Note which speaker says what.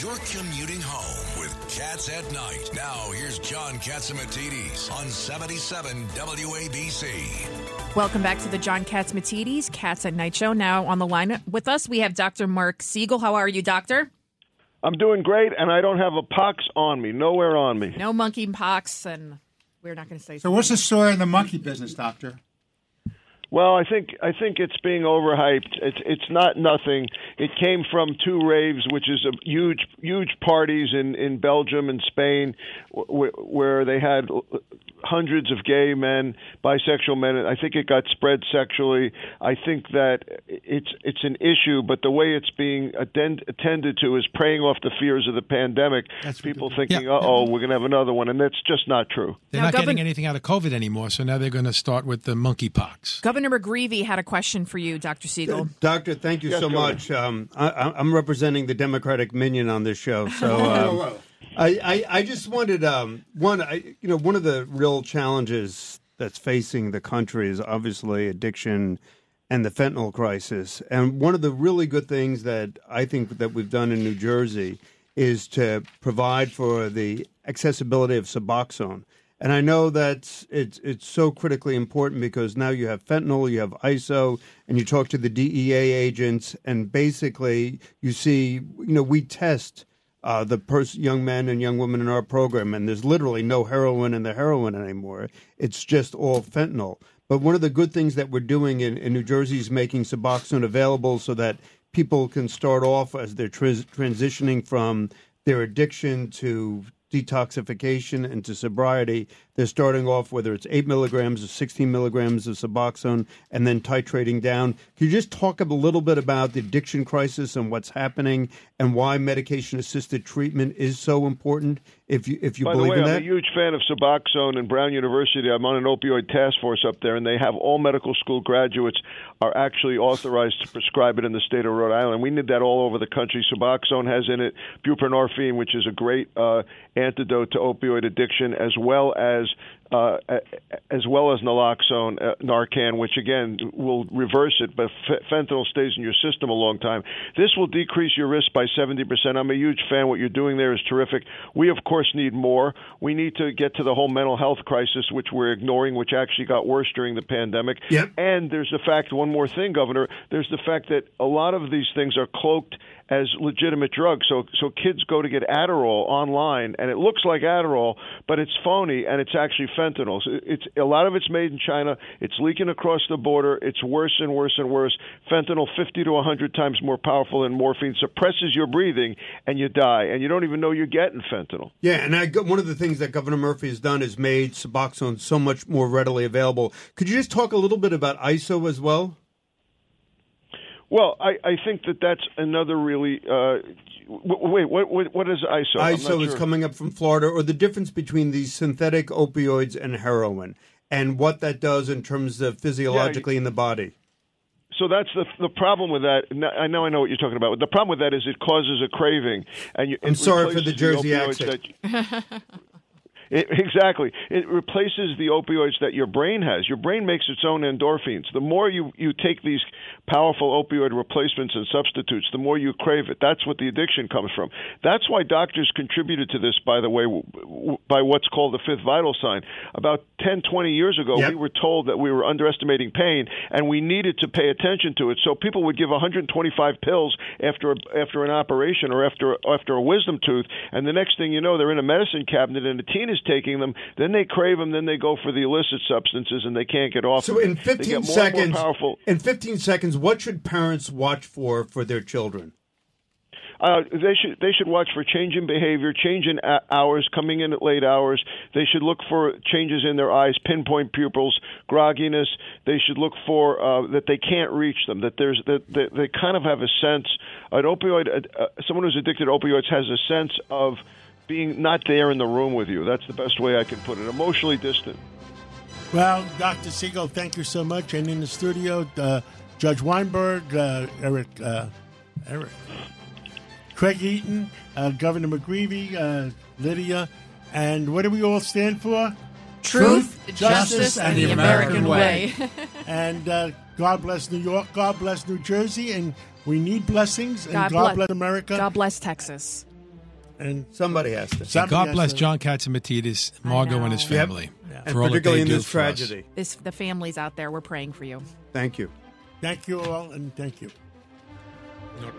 Speaker 1: You're commuting home with Cats at Night. Now, here's John Catsimatidis on 77 WABC.
Speaker 2: Welcome back to the John Catsimatidis Cats at Night show. Now on the line with us, we have Dr. Marc Siegel. How are you, Doctor?
Speaker 3: I'm doing great, and I don't have a pox on me. Nowhere on me.
Speaker 2: No monkey pox, and we're not going to say
Speaker 4: So, what's the story in the monkey business, Doctor?
Speaker 3: Well, I think I think it's being overhyped. It's it's not nothing. It came from two raves, which is a huge huge parties in in Belgium and Spain, wh- where they had hundreds of gay men, bisexual men. I think it got spread sexually. I think that it's it's an issue, but the way it's being attend, attended to is preying off the fears of the pandemic.
Speaker 4: That's
Speaker 3: People
Speaker 4: ridiculous.
Speaker 3: thinking,
Speaker 5: Yeah.
Speaker 3: "Uh oh, we're going to have another one," and that's just not true.
Speaker 5: They're
Speaker 2: Now,
Speaker 5: not
Speaker 2: Govern-
Speaker 5: getting anything out of COVID anymore, so now they're going to start with the monkeypox.
Speaker 2: Governor McGreevey had a question for you, Dr. Siegel.
Speaker 6: Doctor, thank you
Speaker 3: Yes,
Speaker 6: so much. Um, I, I- I'm representing the Democratic minion on this show, so
Speaker 4: Whoa,
Speaker 6: um,
Speaker 4: whoa.
Speaker 6: I, I, I just wanted um, one. I, you know, one of the real challenges that's facing the country is obviously addiction and the fentanyl crisis. And one of the really good things that I think that we've done in New Jersey is to provide for the accessibility of Suboxone. And I know that it's it's so critically important because now you have fentanyl, you have ISO, and you talk to the DEA agents, and basically you see, you know, we test uh, the pers- young men and young women in our program, and there's literally no heroin in the heroin anymore. It's just all fentanyl. But one of the good things that we're doing in, in New Jersey is making Suboxone available so that people can start off as they're tris- transitioning from their addiction to detoxification and to sobriety. They're starting off whether it's 8 milligrams or 16 milligrams of Suboxone and then titrating down. Can you just talk a little bit about the addiction crisis and what's happening and why medication assisted treatment is so important if you if you
Speaker 3: By the way,
Speaker 6: in
Speaker 3: I'm a huge fan of Suboxone and Brown University. I'm on an opioid task force up there, and they have all medical school graduates are actually authorized to prescribe it in the state of Rhode Island. We need that all over the country. Suboxone has in it buprenorphine, which is a great uh, antidote to opioid addiction, as well as uh, as well as naloxone, uh, Narcan, which again will reverse it, but f- fentanyl stays in your system a long time. This will decrease your risk by 70%. I'm a huge fan. What you're doing there is terrific. We, of course, need more. We need to get to the whole mental health crisis, which we're ignoring, which actually got worse during the pandemic.
Speaker 6: Yep.
Speaker 3: And there's the fact, one more thing, Governor, there's the fact that a lot of these things are cloaked as legitimate drugs. So so kids go to get Adderall online, and it looks like Adderall, but it's phony, and it's actually fentanyl. So it's a lot of it's made in China. It's leaking across the border. It's worse and worse and worse. Fentanyl, 50 to 100 times more powerful than morphine, suppresses your breathing, and you die, and you don't even know you're getting fentanyl.
Speaker 6: Yeah, and I, one of the things that Governor Murphy has done is made Suboxone so much more readily available. Could you just talk a little bit about ISO as well?
Speaker 3: Well, I, I think that that's another really. Uh, wait, what, what what is ISO?
Speaker 6: ISO is
Speaker 3: sure.
Speaker 6: coming up from Florida, or the difference between these synthetic opioids and heroin, and what that does in terms of physiologically in the body.
Speaker 3: So that's the the problem with that. n- I know I know what you're talking about. The problem with that is it causes a craving, and you,
Speaker 6: I'm sorry for the Jersey
Speaker 3: opioids
Speaker 6: accent.
Speaker 3: that- It, exactly. It replaces the opioids that your brain has. Your brain makes its own endorphins. The more you, you take these powerful opioid replacements and substitutes, the more you crave it. That's what the addiction comes from. That's why doctors contributed to this, by the way, w- w- by what's called the fifth vital sign. About 10, 20 years ago,
Speaker 6: Yep.
Speaker 3: we were told that we were underestimating pain and we needed to pay attention to it. So people would give 125 pills after a, after an operation or after after a wisdom tooth, and the next thing you know, they're in a medicine cabinet and a teen is taking them. Then they crave them. Then they go for the illicit substances and they can't get off.
Speaker 6: So in 15
Speaker 3: more and more
Speaker 6: seconds, in 15 seconds, what should parents watch for for their children?
Speaker 3: Uh, they should they should watch for change in behavior, change in a- hours, coming in at late hours. They should look for changes in their eyes, pinpoint pupils, grogginess. They should look for uh, that they can't reach them. That there's that they, they kind of have a sense. An opioid, uh, someone who's addicted to opioids has a sense of being not there in the room with you. That's the best way I can put it. Emotionally distant.
Speaker 7: Well, Dr. Siegel, thank you so much. And in the studio, uh, Judge Weinberg, uh, Eric, uh, Eric, Craig Eaton, uh, Governor McGreevey, uh, Lydia, and what do we all stand for?
Speaker 2: Truth,
Speaker 4: justice, and the American way.
Speaker 7: And uh, God bless New York, God bless New Jersey, and we need blessings, and
Speaker 2: God
Speaker 7: God,
Speaker 2: bless-
Speaker 7: bless America.
Speaker 2: God bless Texas.
Speaker 7: And
Speaker 6: Somebody has to.
Speaker 7: somebody
Speaker 5: God
Speaker 7: has
Speaker 5: bless
Speaker 7: to-
Speaker 5: John Catsimatidis, Margo, and his
Speaker 2: know.
Speaker 6: Yep.
Speaker 5: family.
Speaker 7: Yeah.
Speaker 6: And
Speaker 5: for all that
Speaker 6: particularly
Speaker 5: they
Speaker 6: in
Speaker 5: do
Speaker 6: this
Speaker 5: for us.
Speaker 6: tragedy.
Speaker 2: This the families out there. We're praying for you.
Speaker 6: Thank you.
Speaker 7: Thank you all, and thank you.
Speaker 5: You know,